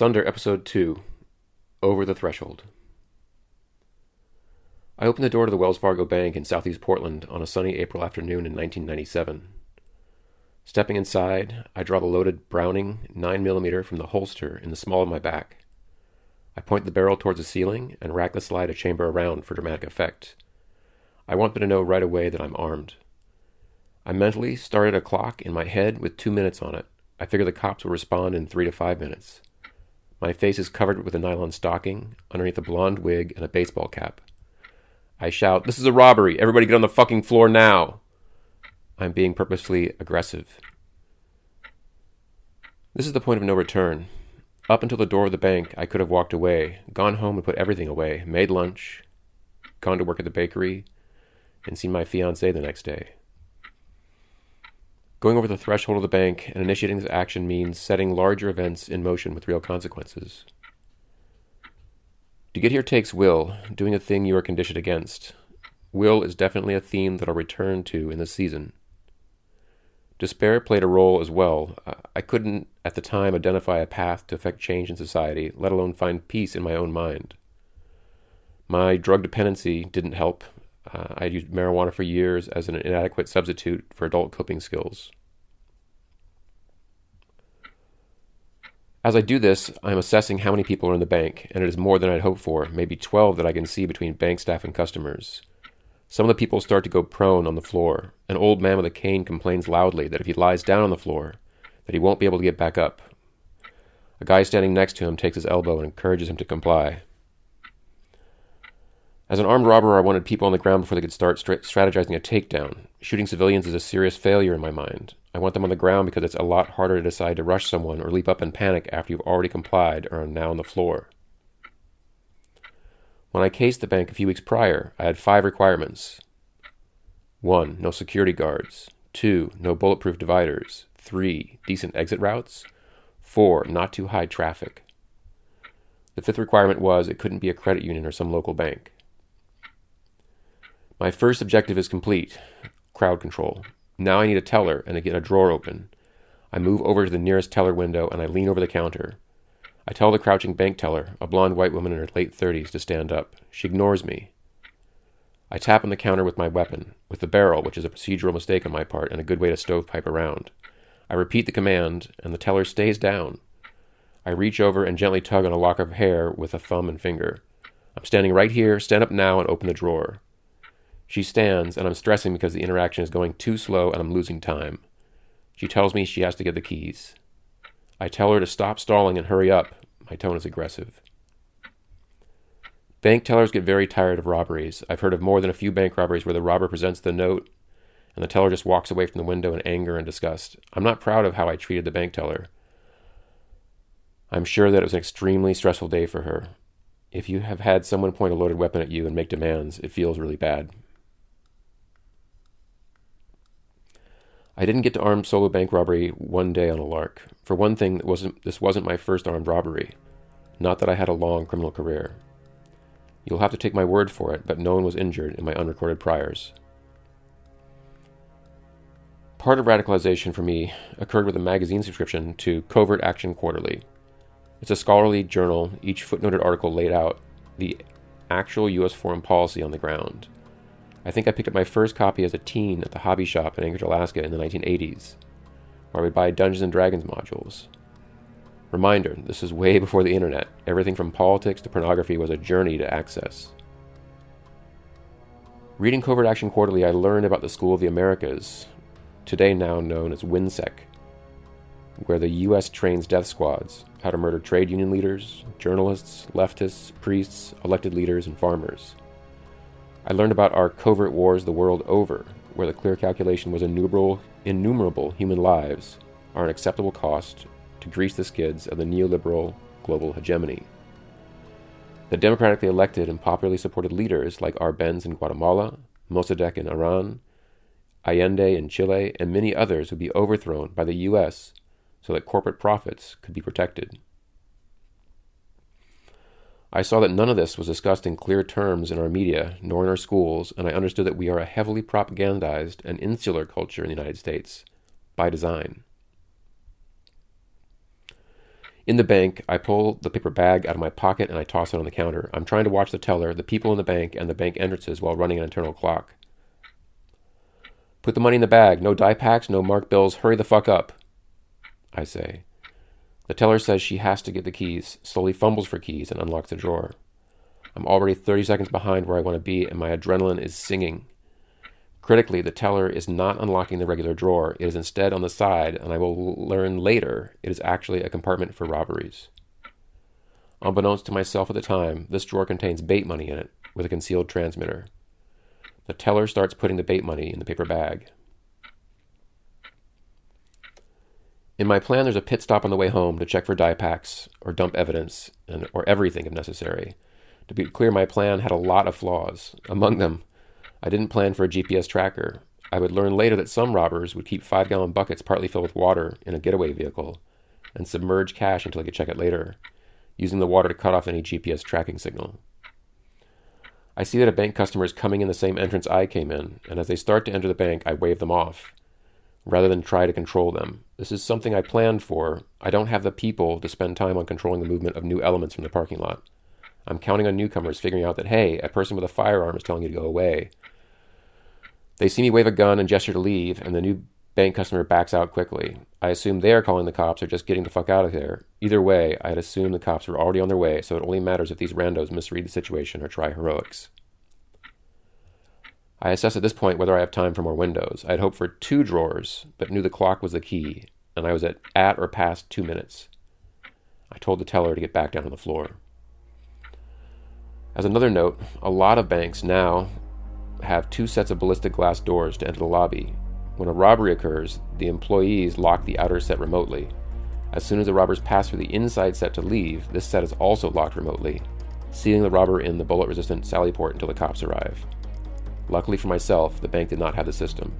Sunder, Episode 2 Over the Threshold. I opened the door to the Wells Fargo Bank in southeast Portland on a sunny April afternoon in 1997. Stepping inside, I draw the loaded Browning 9mm from the holster in the small of my back. I point the barrel towards the ceiling and rack the slide a chamber around for dramatic effect. I want them to know right away that I'm armed. I mentally started a clock in my head with two minutes on it. I figure the cops will respond in three to five minutes. My face is covered with a nylon stocking, underneath a blonde wig and a baseball cap. I shout, This is a robbery! Everybody get on the fucking floor now! I'm being purposefully aggressive. This is the point of no return. Up until the door of the bank, I could have walked away, gone home and put everything away, made lunch, gone to work at the bakery, and seen my fiancée the next day. Going over the threshold of the bank and initiating this action means setting larger events in motion with real consequences. To get here takes will, doing a thing you are conditioned against. Will is definitely a theme that I'll return to in this season. Despair played a role as well. I couldn't, at the time, identify a path to effect change in society, let alone find peace in my own mind. My drug dependency didn't help, uh, I had used marijuana for years as an inadequate substitute for adult coping skills. As I do this, I'm assessing how many people are in the bank, and it is more than I'd hoped for, maybe 12 that I can see between bank staff and customers. Some of the people start to go prone on the floor. An old man with a cane complains loudly that if he lies down on the floor, that he won't be able to get back up. A guy standing next to him takes his elbow and encourages him to comply. As an armed robber, I wanted people on the ground before they could start strategizing a takedown. Shooting civilians is a serious failure in my mind. I want them on the ground because it's a lot harder to decide to rush someone or leap up in panic after you've already complied or are now on the floor. When I cased the bank a few weeks prior, I had five requirements 1. No security guards. 2. No bulletproof dividers. 3. Decent exit routes. 4. Not too high traffic. The fifth requirement was it couldn't be a credit union or some local bank. My first objective is complete crowd control. Now I need a teller and to get a drawer open. I move over to the nearest teller window and I lean over the counter. I tell the crouching bank teller, a blonde white woman in her late 30s, to stand up. She ignores me. I tap on the counter with my weapon, with the barrel, which is a procedural mistake on my part and a good way to stovepipe around. I repeat the command, and the teller stays down. I reach over and gently tug on a lock of hair with a thumb and finger. I'm standing right here, stand up now and open the drawer. She stands, and I'm stressing because the interaction is going too slow and I'm losing time. She tells me she has to get the keys. I tell her to stop stalling and hurry up. My tone is aggressive. Bank tellers get very tired of robberies. I've heard of more than a few bank robberies where the robber presents the note and the teller just walks away from the window in anger and disgust. I'm not proud of how I treated the bank teller. I'm sure that it was an extremely stressful day for her. If you have had someone point a loaded weapon at you and make demands, it feels really bad. I didn't get to armed solo bank robbery one day on a lark. For one thing, wasn't, this wasn't my first armed robbery. Not that I had a long criminal career. You'll have to take my word for it, but no one was injured in my unrecorded priors. Part of radicalization for me occurred with a magazine subscription to Covert Action Quarterly. It's a scholarly journal, each footnoted article laid out the actual U.S. foreign policy on the ground. I think I picked up my first copy as a teen at the hobby shop in Anchorage, Alaska in the 1980s, where I would buy Dungeons and Dragons modules. Reminder this is way before the internet. Everything from politics to pornography was a journey to access. Reading Covert Action Quarterly, I learned about the School of the Americas, today now known as WHINSEC, where the U.S. trains death squads how to murder trade union leaders, journalists, leftists, priests, elected leaders, and farmers. I learned about our covert wars the world over, where the clear calculation was innumerable, innumerable human lives are an acceptable cost to grease the skids of the neoliberal global hegemony. The democratically elected and popularly supported leaders like Arbenz in Guatemala, Mossadegh in Iran, Allende in Chile, and many others would be overthrown by the U.S. so that corporate profits could be protected. I saw that none of this was discussed in clear terms in our media nor in our schools, and I understood that we are a heavily propagandized and insular culture in the United States by design. In the bank, I pull the paper bag out of my pocket and I toss it on the counter. I'm trying to watch the teller, the people in the bank, and the bank entrances while running an internal clock. Put the money in the bag. No die packs, no marked bills. Hurry the fuck up. I say. The teller says she has to get the keys, slowly fumbles for keys, and unlocks the drawer. I'm already 30 seconds behind where I want to be, and my adrenaline is singing. Critically, the teller is not unlocking the regular drawer. It is instead on the side, and I will learn later it is actually a compartment for robberies. Unbeknownst to myself at the time, this drawer contains bait money in it, with a concealed transmitter. The teller starts putting the bait money in the paper bag. In my plan, there's a pit stop on the way home to check for die packs or dump evidence, and, or everything if necessary. To be clear, my plan had a lot of flaws. Among them, I didn't plan for a GPS tracker. I would learn later that some robbers would keep five gallon buckets partly filled with water in a getaway vehicle and submerge cash until they could check it later, using the water to cut off any GPS tracking signal. I see that a bank customer is coming in the same entrance I came in, and as they start to enter the bank, I wave them off, rather than try to control them. This is something I planned for. I don't have the people to spend time on controlling the movement of new elements from the parking lot. I'm counting on newcomers figuring out that, hey, a person with a firearm is telling you to go away, they see me wave a gun and gesture to leave, and the new bank customer backs out quickly. I assume they are calling the cops or just getting the fuck out of there. Either way, I'd assume the cops are already on their way, so it only matters if these randos misread the situation or try heroics. I assess at this point whether I have time for more windows. I had hoped for two drawers, but knew the clock was the key, and I was at, at or past two minutes. I told the teller to get back down on the floor. As another note, a lot of banks now have two sets of ballistic glass doors to enter the lobby. When a robbery occurs, the employees lock the outer set remotely. As soon as the robbers pass through the inside set to leave, this set is also locked remotely, sealing the robber in the bullet resistant sally port until the cops arrive. Luckily for myself, the bank did not have the system.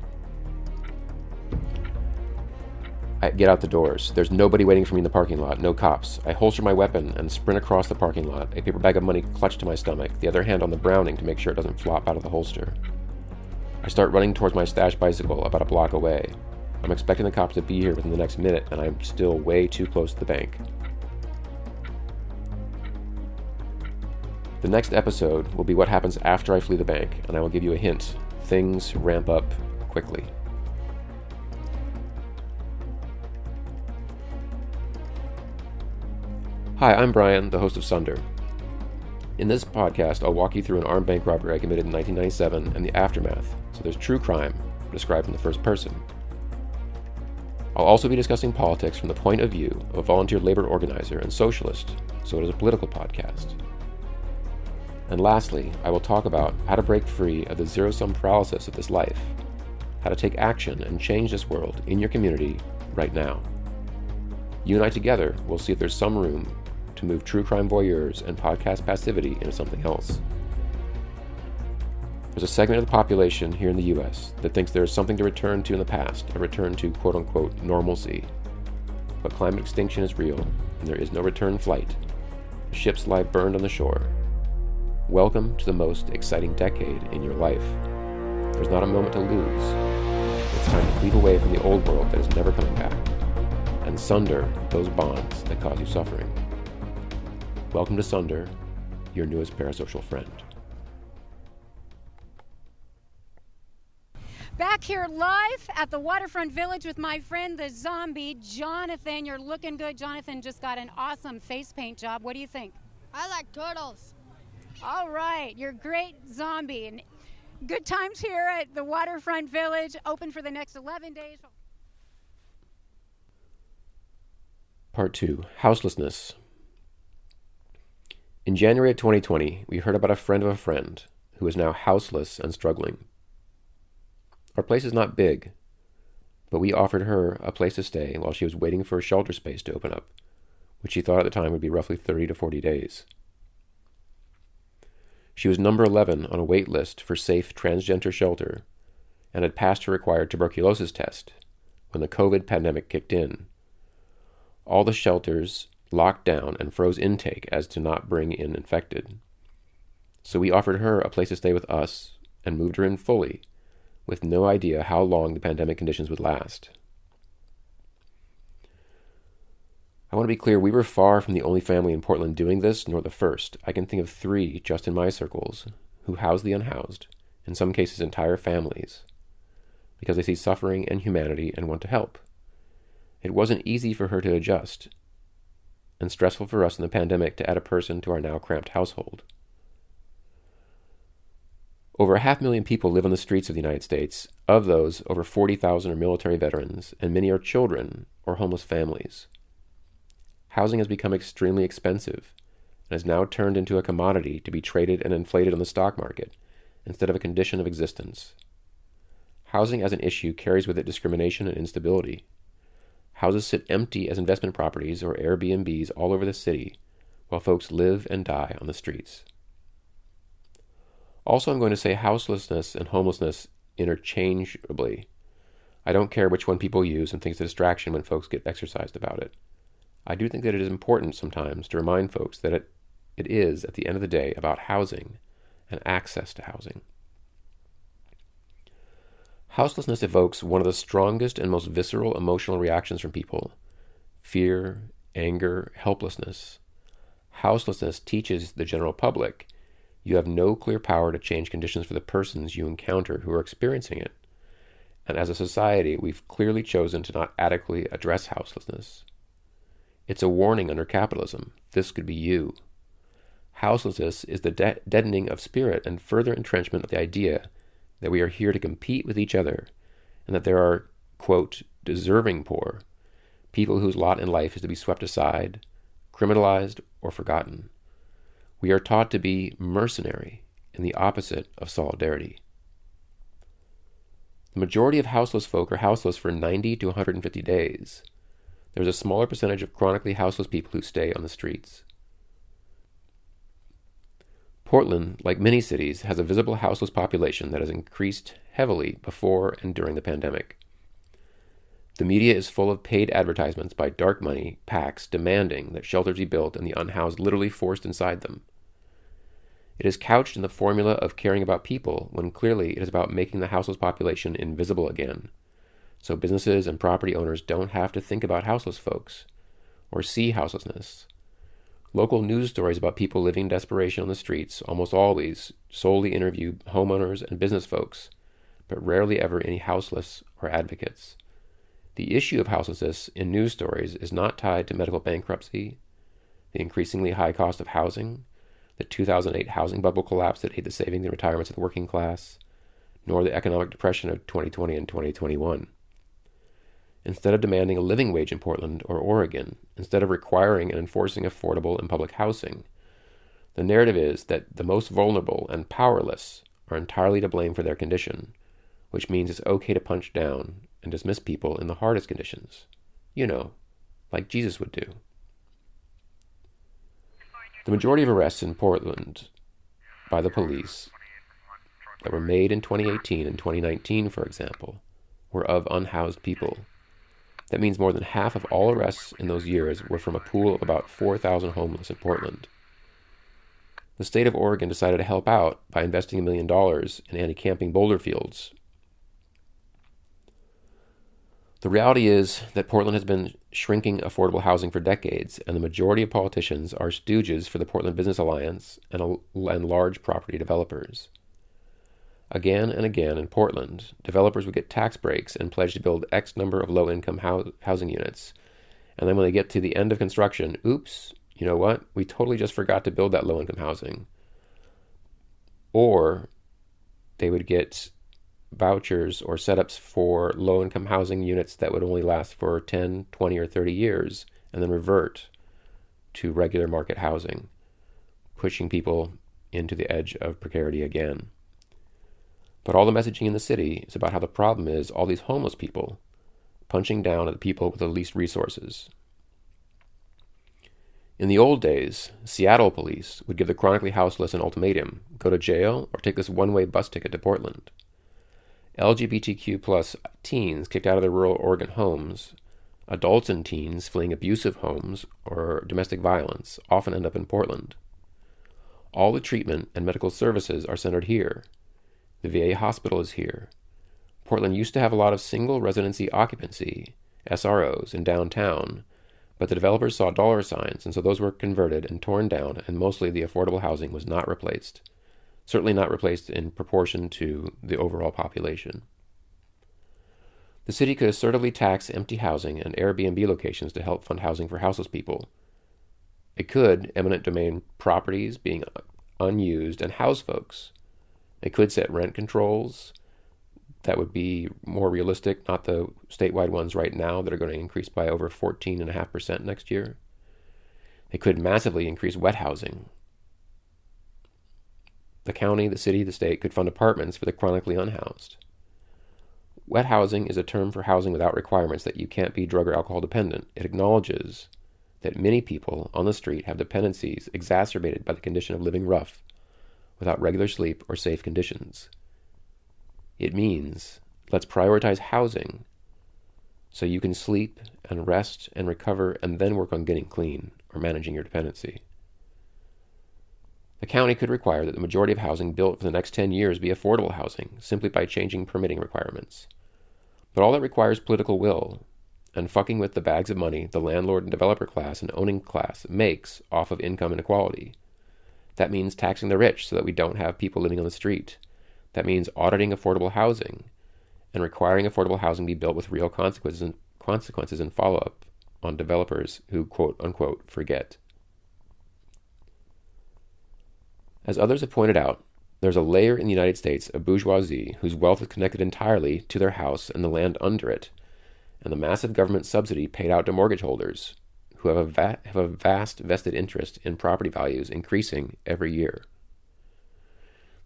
I get out the doors. There's nobody waiting for me in the parking lot, no cops. I holster my weapon and sprint across the parking lot, a paper bag of money clutched to my stomach, the other hand on the Browning to make sure it doesn't flop out of the holster. I start running towards my stash bicycle about a block away. I'm expecting the cops to be here within the next minute, and I'm still way too close to the bank. The next episode will be what happens after I flee the bank, and I will give you a hint. Things ramp up quickly. Hi, I'm Brian, the host of Sunder. In this podcast, I'll walk you through an armed bank robbery I committed in 1997 and the aftermath, so there's true crime, described in the first person. I'll also be discussing politics from the point of view of a volunteer labor organizer and socialist, so it is a political podcast. And lastly, I will talk about how to break free of the zero sum paralysis of this life, how to take action and change this world in your community right now. You and I together will see if there's some room to move true crime voyeurs and podcast passivity into something else. There's a segment of the population here in the US that thinks there is something to return to in the past, a return to quote unquote normalcy. But climate extinction is real, and there is no return flight. Ships lie burned on the shore. Welcome to the most exciting decade in your life. There's not a moment to lose. It's time to cleave away from the old world that is never coming back and sunder those bonds that cause you suffering. Welcome to Sunder, your newest parasocial friend. Back here live at the Waterfront Village with my friend the zombie, Jonathan. You're looking good. Jonathan just got an awesome face paint job. What do you think? I like turtles. All right, you're great zombie. And good times here at the Waterfront Village, open for the next 11 days. Part 2 Houselessness. In January of 2020, we heard about a friend of a friend who is now houseless and struggling. Our place is not big, but we offered her a place to stay while she was waiting for a shelter space to open up, which she thought at the time would be roughly 30 to 40 days. She was number 11 on a wait list for safe transgender shelter and had passed her required tuberculosis test when the COVID pandemic kicked in. All the shelters locked down and froze intake as to not bring in infected. So we offered her a place to stay with us and moved her in fully, with no idea how long the pandemic conditions would last. I want to be clear, we were far from the only family in Portland doing this, nor the first. I can think of three, just in my circles, who house the unhoused, in some cases entire families, because they see suffering and humanity and want to help. It wasn't easy for her to adjust, and stressful for us in the pandemic to add a person to our now cramped household. Over a half million people live on the streets of the United States. Of those, over 40,000 are military veterans, and many are children or homeless families. Housing has become extremely expensive and has now turned into a commodity to be traded and inflated on the stock market instead of a condition of existence. Housing as an issue carries with it discrimination and instability. Houses sit empty as investment properties or Airbnbs all over the city, while folks live and die on the streets. Also, I'm going to say houselessness and homelessness interchangeably. I don't care which one people use and think it's a distraction when folks get exercised about it. I do think that it is important sometimes to remind folks that it, it is, at the end of the day, about housing and access to housing. Houselessness evokes one of the strongest and most visceral emotional reactions from people fear, anger, helplessness. Houselessness teaches the general public you have no clear power to change conditions for the persons you encounter who are experiencing it. And as a society, we've clearly chosen to not adequately address houselessness. It's a warning under capitalism. This could be you. Houselessness is the de- deadening of spirit and further entrenchment of the idea that we are here to compete with each other and that there are, quote, deserving poor, people whose lot in life is to be swept aside, criminalized, or forgotten we are taught to be mercenary and the opposite of solidarity. The majority of houseless folk are houseless for 90 to 150 days. There's a smaller percentage of chronically houseless people who stay on the streets. Portland, like many cities, has a visible houseless population that has increased heavily before and during the pandemic. The media is full of paid advertisements by dark money PACs demanding that shelters be built and the unhoused literally forced inside them. It is couched in the formula of caring about people when clearly it is about making the houseless population invisible again. So businesses and property owners don't have to think about houseless folks or see houselessness. Local news stories about people living in desperation on the streets almost always solely interview homeowners and business folks, but rarely ever any houseless or advocates. The issue of houselessness in news stories is not tied to medical bankruptcy, the increasingly high cost of housing, the 2008 housing bubble collapse that ate the savings and retirements of the working class, nor the economic depression of 2020 and 2021. Instead of demanding a living wage in Portland or Oregon, instead of requiring and enforcing affordable and public housing, the narrative is that the most vulnerable and powerless are entirely to blame for their condition, which means it's okay to punch down and dismiss people in the hardest conditions. You know, like Jesus would do. The majority of arrests in Portland by the police that were made in 2018 and 2019, for example, were of unhoused people. That means more than half of all arrests in those years were from a pool of about 4,000 homeless in Portland. The state of Oregon decided to help out by investing a million dollars in anti camping boulder fields the reality is that Portland has been shrinking affordable housing for decades, and the majority of politicians are stooges for the Portland Business Alliance and, and large property developers. Again and again in Portland, developers would get tax breaks and pledge to build X number of low income ho- housing units. And then when they get to the end of construction, oops, you know what? We totally just forgot to build that low income housing. Or they would get vouchers or setups for low income housing units that would only last for 10, 20, or 30 years and then revert to regular market housing, pushing people into the edge of precarity again. But all the messaging in the city is about how the problem is all these homeless people punching down at the people with the least resources. In the old days, Seattle police would give the chronically houseless an ultimatum go to jail or take this one way bus ticket to Portland. LGBTQ plus teens kicked out of their rural Oregon homes, adults and teens fleeing abusive homes or domestic violence often end up in Portland. All the treatment and medical services are centered here. The VA hospital is here. Portland used to have a lot of single residency occupancy, SROs, in downtown, But the developers saw dollar signs, and so those were converted and torn down, and mostly the affordable housing was not replaced. Certainly not replaced in proportion to the overall population. The city could assertively tax empty housing and Airbnb locations to help fund housing for houseless people. It could eminent domain properties being unused and house folks. It could set rent controls that would be more realistic, not the statewide ones right now that are going to increase by over 14.5% next year. They could massively increase wet housing. The county, the city, the state could fund apartments for the chronically unhoused. Wet housing is a term for housing without requirements that you can't be drug or alcohol dependent. It acknowledges that many people on the street have dependencies exacerbated by the condition of living rough, without regular sleep or safe conditions. It means let's prioritize housing so you can sleep and rest and recover and then work on getting clean or managing your dependency. The county could require that the majority of housing built for the next 10 years be affordable housing simply by changing permitting requirements. But all that requires political will and fucking with the bags of money the landlord and developer class and owning class makes off of income inequality. That means taxing the rich so that we don't have people living on the street that means auditing affordable housing and requiring affordable housing be built with real consequences and, consequences and follow up on developers who quote unquote forget. As others have pointed out, there's a layer in the United States of bourgeoisie whose wealth is connected entirely to their house and the land under it, and the massive government subsidy paid out to mortgage holders, who have a, va- have a vast vested interest in property values increasing every year.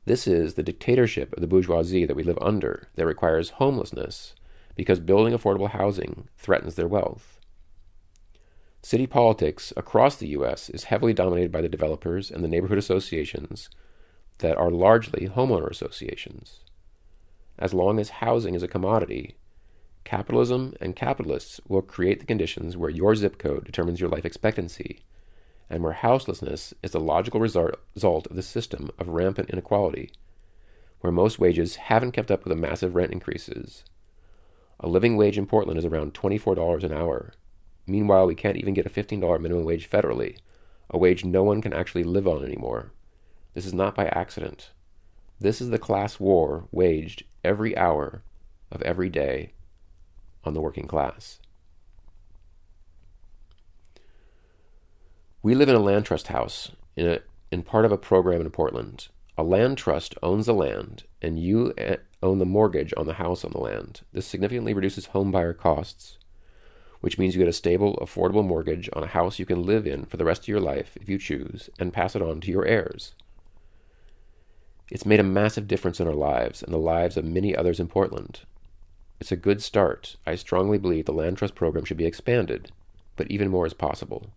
This is the dictatorship of the bourgeoisie that we live under that requires homelessness because building affordable housing threatens their wealth. City politics across the U.S. is heavily dominated by the developers and the neighborhood associations that are largely homeowner associations. As long as housing is a commodity, capitalism and capitalists will create the conditions where your zip code determines your life expectancy and where houselessness is the logical result of the system of rampant inequality, where most wages haven't kept up with the massive rent increases. A living wage in Portland is around $24 an hour. Meanwhile, we can't even get a $15 minimum wage federally, a wage no one can actually live on anymore. This is not by accident. This is the class war waged every hour of every day on the working class. We live in a land trust house in, a, in part of a program in Portland. A land trust owns the land, and you eh, own the mortgage on the house on the land. This significantly reduces home buyer costs, which means you get a stable, affordable mortgage on a house you can live in for the rest of your life if you choose, and pass it on to your heirs. It's made a massive difference in our lives and the lives of many others in Portland. It's a good start. I strongly believe the Land Trust program should be expanded, but even more is possible.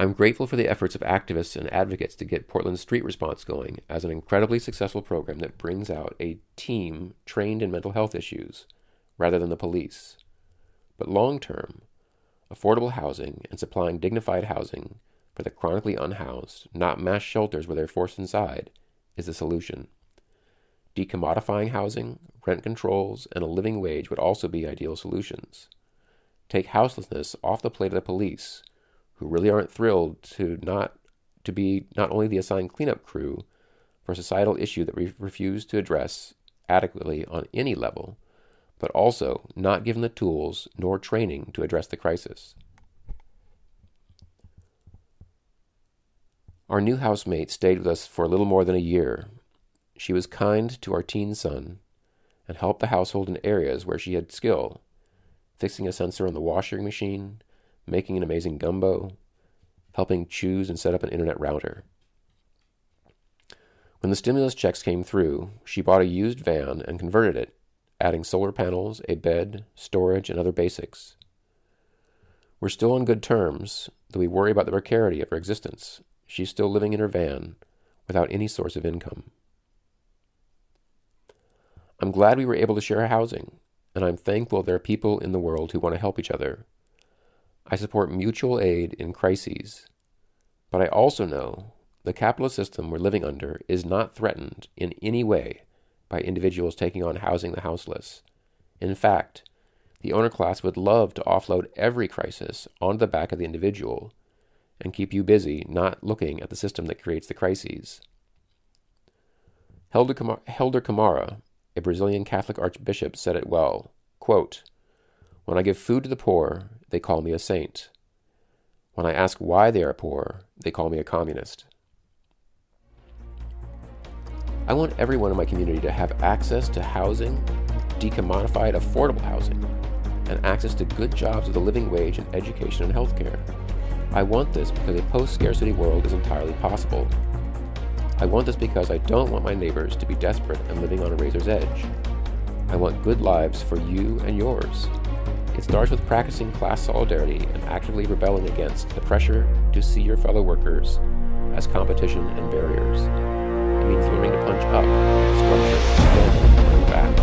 I'm grateful for the efforts of activists and advocates to get Portland's street response going as an incredibly successful program that brings out a team trained in mental health issues rather than the police. But long term, affordable housing and supplying dignified housing for the chronically unhoused, not mass shelters where they're forced inside, is the solution. Decommodifying housing, rent controls, and a living wage would also be ideal solutions. Take houselessness off the plate of the police who really aren't thrilled to not to be not only the assigned cleanup crew for a societal issue that we refuse to address adequately on any level, but also not given the tools nor training to address the crisis. Our new housemate stayed with us for a little more than a year. She was kind to our teen son and helped the household in areas where she had skill, fixing a sensor on the washing machine, making an amazing gumbo, helping choose and set up an internet router. When the stimulus checks came through, she bought a used van and converted it, adding solar panels, a bed, storage, and other basics. We're still on good terms, though we worry about the precarity of her existence. She's still living in her van without any source of income. I'm glad we were able to share housing, and I'm thankful there are people in the world who want to help each other I support mutual aid in crises. But I also know the capitalist system we're living under is not threatened in any way by individuals taking on housing the houseless. In fact, The owner class would love to offload every crisis onto the back of the individual and keep you busy not looking at the system that creates the crises. Helder, Camara, a Brazilian Catholic archbishop, said it well quote, When I give food to the poor, they call me a saint. When I ask why they are poor, they call me a communist. I want everyone in my community to have access to housing, decommodified, affordable housing, and access to good jobs with a living wage and education and healthcare. I want this because a post scarcity world is entirely possible. I want this because I don't want my neighbors to be desperate and living on a razor's edge. I want good lives for you and yours. It starts with practicing class solidarity and actively rebelling against the pressure to see your fellow workers as competition and barriers. It means learning to punch up structure back.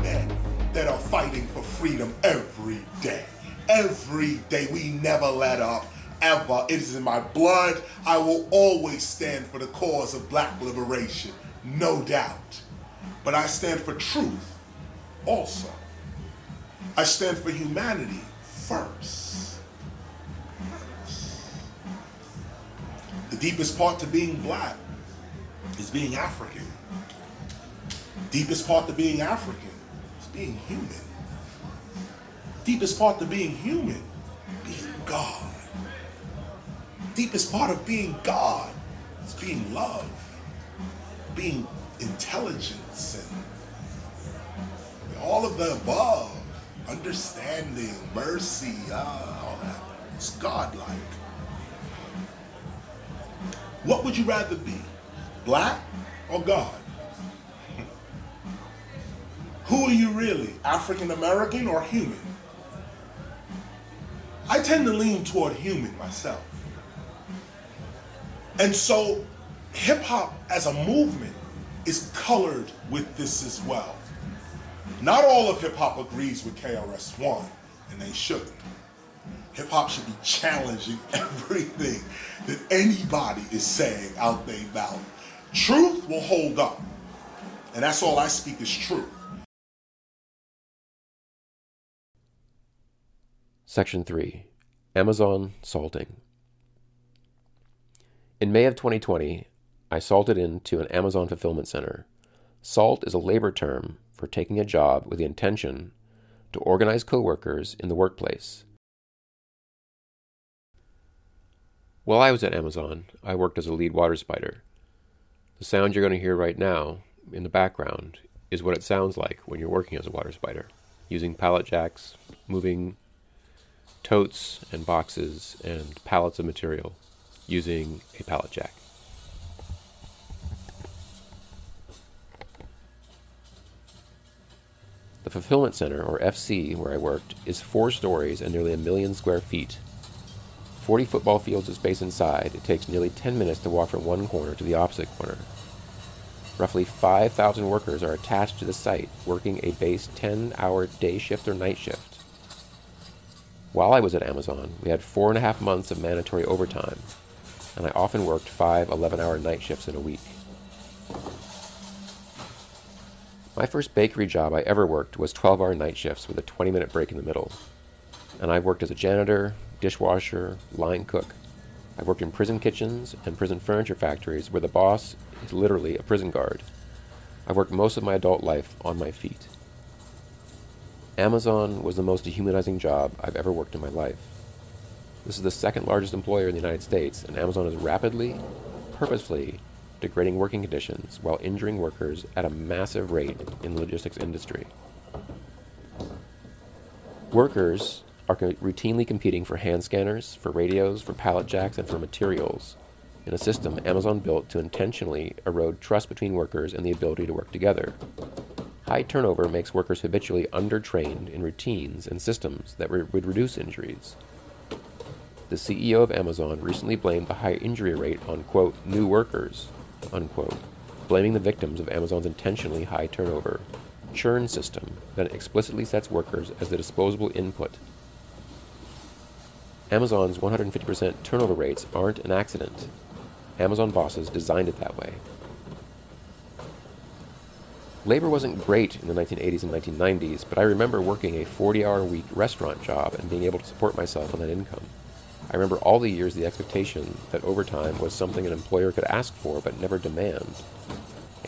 Men that are fighting for freedom every day. Every day. We never let up. Ever. It is in my blood. I will always stand for the cause of black liberation. No doubt. But I stand for truth also. I stand for humanity first. The deepest part to being black is being African. Deepest part to being African is being human. Deepest part to being human, being God. Deepest part of being God is being love being intelligence and all of the above, understanding, mercy, uh, all that. It's godlike. What would you rather be, black or God? Who are you really, African American or human? I tend to lean toward human myself. And so hip hop as a movement is colored with this as well. Not all of hip hop agrees with KRS One, and they shouldn't. Hip hop should be challenging everything that anybody is saying out there about. Truth will hold up, and that's all I speak is truth. Section 3 Amazon Salting. In May of 2020, I salted into an Amazon fulfillment center. Salt is a labor term for taking a job with the intention to organize coworkers in the workplace. While I was at Amazon, I worked as a lead water spider. The sound you're going to hear right now in the background is what it sounds like when you're working as a water spider, using pallet jacks, moving totes and boxes and pallets of material using a pallet jack. The Fulfillment Center, or FC, where I worked, is four stories and nearly a million square feet. 40 football fields of space inside, it takes nearly 10 minutes to walk from one corner to the opposite corner. Roughly 5,000 workers are attached to the site, working a base 10 hour day shift or night shift. While I was at Amazon, we had four and a half months of mandatory overtime, and I often worked five 11 hour night shifts in a week. My first bakery job I ever worked was 12 hour night shifts with a 20 minute break in the middle. And I've worked as a janitor, dishwasher, line cook. I've worked in prison kitchens and prison furniture factories where the boss is literally a prison guard. I've worked most of my adult life on my feet. Amazon was the most dehumanizing job I've ever worked in my life. This is the second largest employer in the United States, and Amazon is rapidly, purposefully degrading working conditions while injuring workers at a massive rate in the logistics industry. Workers are routinely competing for hand scanners, for radios, for pallet jacks, and for materials in a system Amazon built to intentionally erode trust between workers and the ability to work together. High turnover makes workers habitually undertrained in routines and systems that re- would reduce injuries. The CEO of Amazon recently blamed the high injury rate on, quote, new workers, unquote, blaming the victims of Amazon's intentionally high turnover churn system that explicitly sets workers as the disposable input. Amazon's 150% turnover rates aren't an accident. Amazon bosses designed it that way. Labor wasn't great in the 1980s and 1990s, but I remember working a 40 hour week restaurant job and being able to support myself on that income. I remember all the years the expectation that overtime was something an employer could ask for but never demand.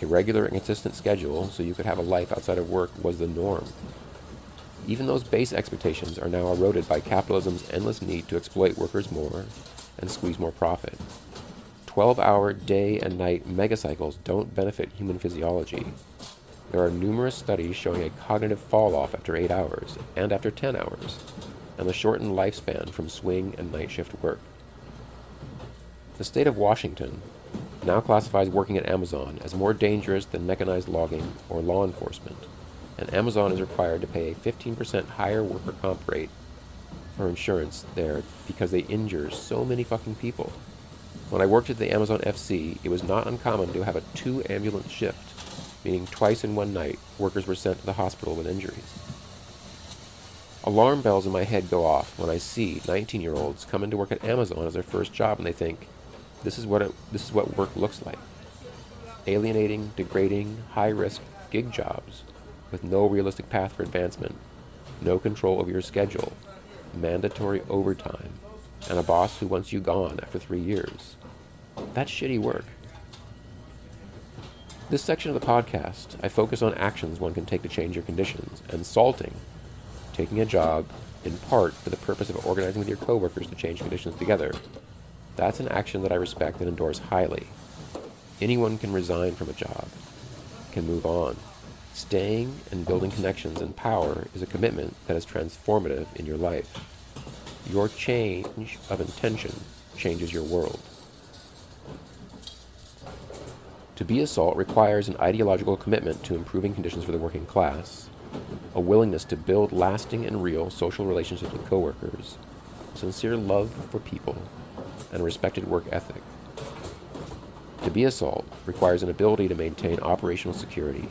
A regular and consistent schedule so you could have a life outside of work was the norm. Even those base expectations are now eroded by capitalism's endless need to exploit workers more and squeeze more profit. 12 hour day and night megacycles don't benefit human physiology. There are numerous studies showing a cognitive fall off after 8 hours and after 10 hours, and the shortened lifespan from swing and night shift work. The state of Washington now classifies working at Amazon as more dangerous than mechanized logging or law enforcement, and Amazon is required to pay a 15% higher worker comp rate for insurance there because they injure so many fucking people. When I worked at the Amazon FC, it was not uncommon to have a two ambulance shift, meaning twice in one night workers were sent to the hospital with injuries. Alarm bells in my head go off when I see 19 year olds come into work at Amazon as their first job and they think, this is what, it, this is what work looks like. Alienating, degrading, high risk gig jobs with no realistic path for advancement, no control over your schedule, mandatory overtime, and a boss who wants you gone after three years. That's shitty work. This section of the podcast, I focus on actions one can take to change your conditions, and salting, taking a job in part for the purpose of organizing with your coworkers to change conditions together. That's an action that I respect and endorse highly. Anyone can resign from a job, can move on. Staying and building connections and power is a commitment that is transformative in your life. Your change of intention changes your world. To be a SALT requires an ideological commitment to improving conditions for the working class, a willingness to build lasting and real social relationships with coworkers, sincere love for people, and a respected work ethic. To be a SALT requires an ability to maintain operational security,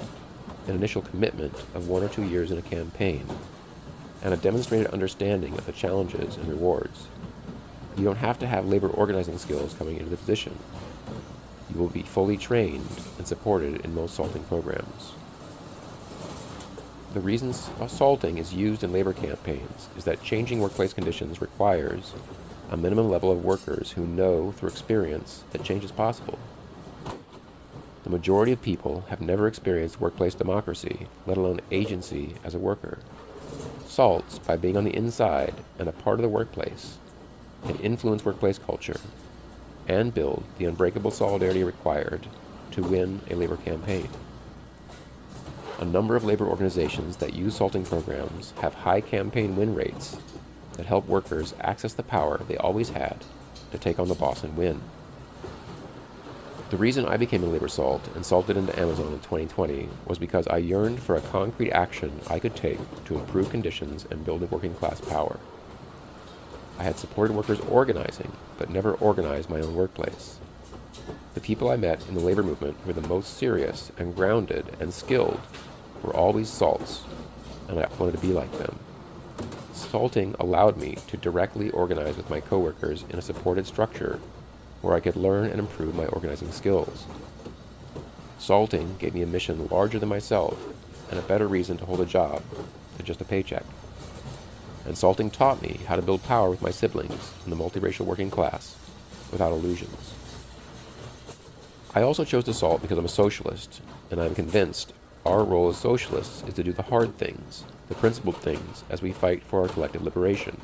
an initial commitment of one or two years in a campaign, and a demonstrated understanding of the challenges and rewards. You don't have to have labor organizing skills coming into the position. You will be fully trained and supported in most salting programs. The reason salting is used in labor campaigns is that changing workplace conditions requires a minimum level of workers who know through experience that change is possible. The majority of people have never experienced workplace democracy, let alone agency as a worker. SALTs, by being on the inside and a part of the workplace, can influence workplace culture and build the unbreakable solidarity required to win a labor campaign. A number of labor organizations that use salting programs have high campaign win rates that help workers access the power they always had to take on the boss and win. The reason I became a labor salt and salted into Amazon in 2020 was because I yearned for a concrete action I could take to improve conditions and build a working class power. I had supported workers organizing, but never organized my own workplace. The people I met in the labor movement were the most serious and grounded and skilled were always salts, and I wanted to be like them. Salting allowed me to directly organize with my coworkers in a supported structure where I could learn and improve my organizing skills. Salting gave me a mission larger than myself and a better reason to hold a job than just a paycheck. And salting taught me how to build power with my siblings in the multiracial working class without illusions. I also chose to salt because I'm a socialist, and I'm convinced our role as socialists is to do the hard things, the principled things, as we fight for our collective liberation.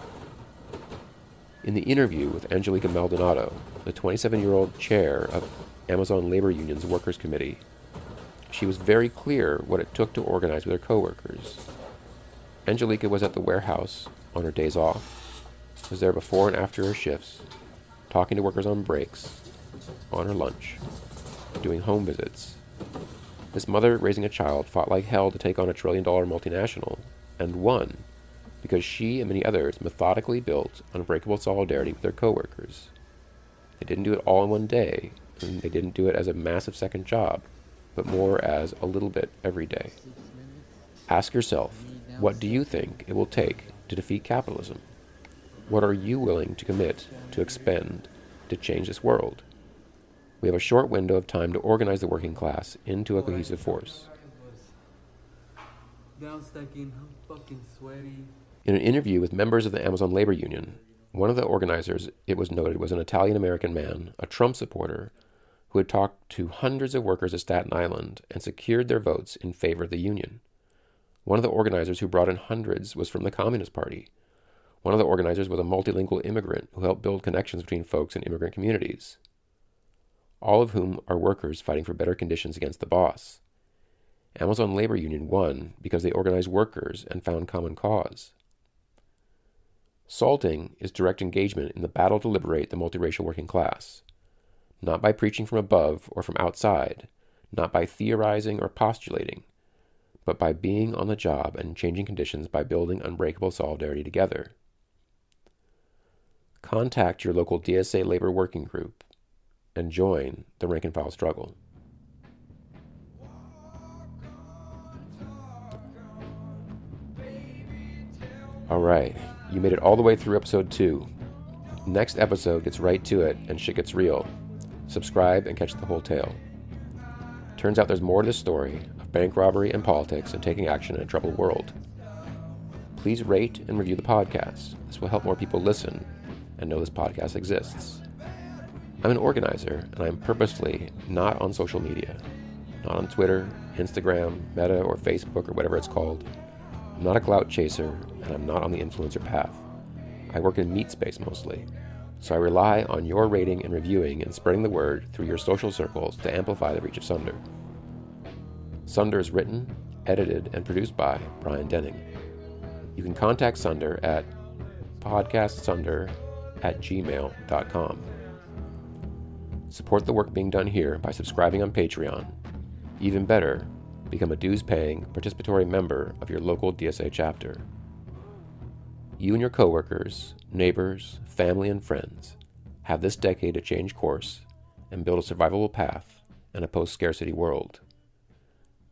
In the interview with Angelica Maldonado, the 27 year old chair of Amazon Labor Union's Workers Committee, she was very clear what it took to organize with her coworkers. Angelica was at the warehouse on her days off, was there before and after her shifts, talking to workers on breaks, on her lunch, doing home visits. This mother raising a child fought like hell to take on a trillion dollar multinational, and won because she and many others methodically built unbreakable solidarity with their coworkers. They didn't do it all in one day, and they didn't do it as a massive second job, but more as a little bit every day. Ask yourself, what do you think it will take to defeat capitalism? What are you willing to commit to expend to change this world? We have a short window of time to organize the working class into a cohesive force. In an interview with members of the Amazon Labor Union, one of the organizers, it was noted, was an Italian American man, a Trump supporter, who had talked to hundreds of workers at Staten Island and secured their votes in favor of the union. One of the organizers who brought in hundreds was from the Communist Party. One of the organizers was a multilingual immigrant who helped build connections between folks in immigrant communities, all of whom are workers fighting for better conditions against the boss. Amazon Labor Union won because they organized workers and found common cause. Salting is direct engagement in the battle to liberate the multiracial working class, not by preaching from above or from outside, not by theorizing or postulating, but by being on the job and changing conditions by building unbreakable solidarity together. Contact your local DSA labor working group and join the rank and file struggle. All right, you made it all the way through episode 2. Next episode gets right to it and shit gets real. Subscribe and catch the whole tale. Turns out there's more to this story of bank robbery and politics and taking action in a troubled world. Please rate and review the podcast. This will help more people listen and know this podcast exists. I'm an organizer, and I'm purposefully not on social media. Not on Twitter, Instagram, Meta, or Facebook, or whatever it's called. I'm not a clout chaser, and I'm not on the influencer path. I work in meat space mostly, so I rely on your rating and reviewing and spreading the word through your social circles to amplify the reach of Sunder. Sunder is written, edited, and produced by Brian Denning. You can contact Sunder at podcastsunder at gmail.com. Support the work being done here by subscribing on Patreon. Even better, become a dues paying, participatory member of your local DSA chapter. You and your coworkers, neighbors, family, and friends have this decade to change course and build a survivable path in a post scarcity world.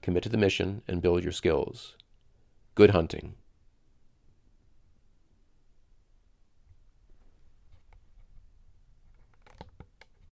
Commit to the mission and build your skills. Good hunting.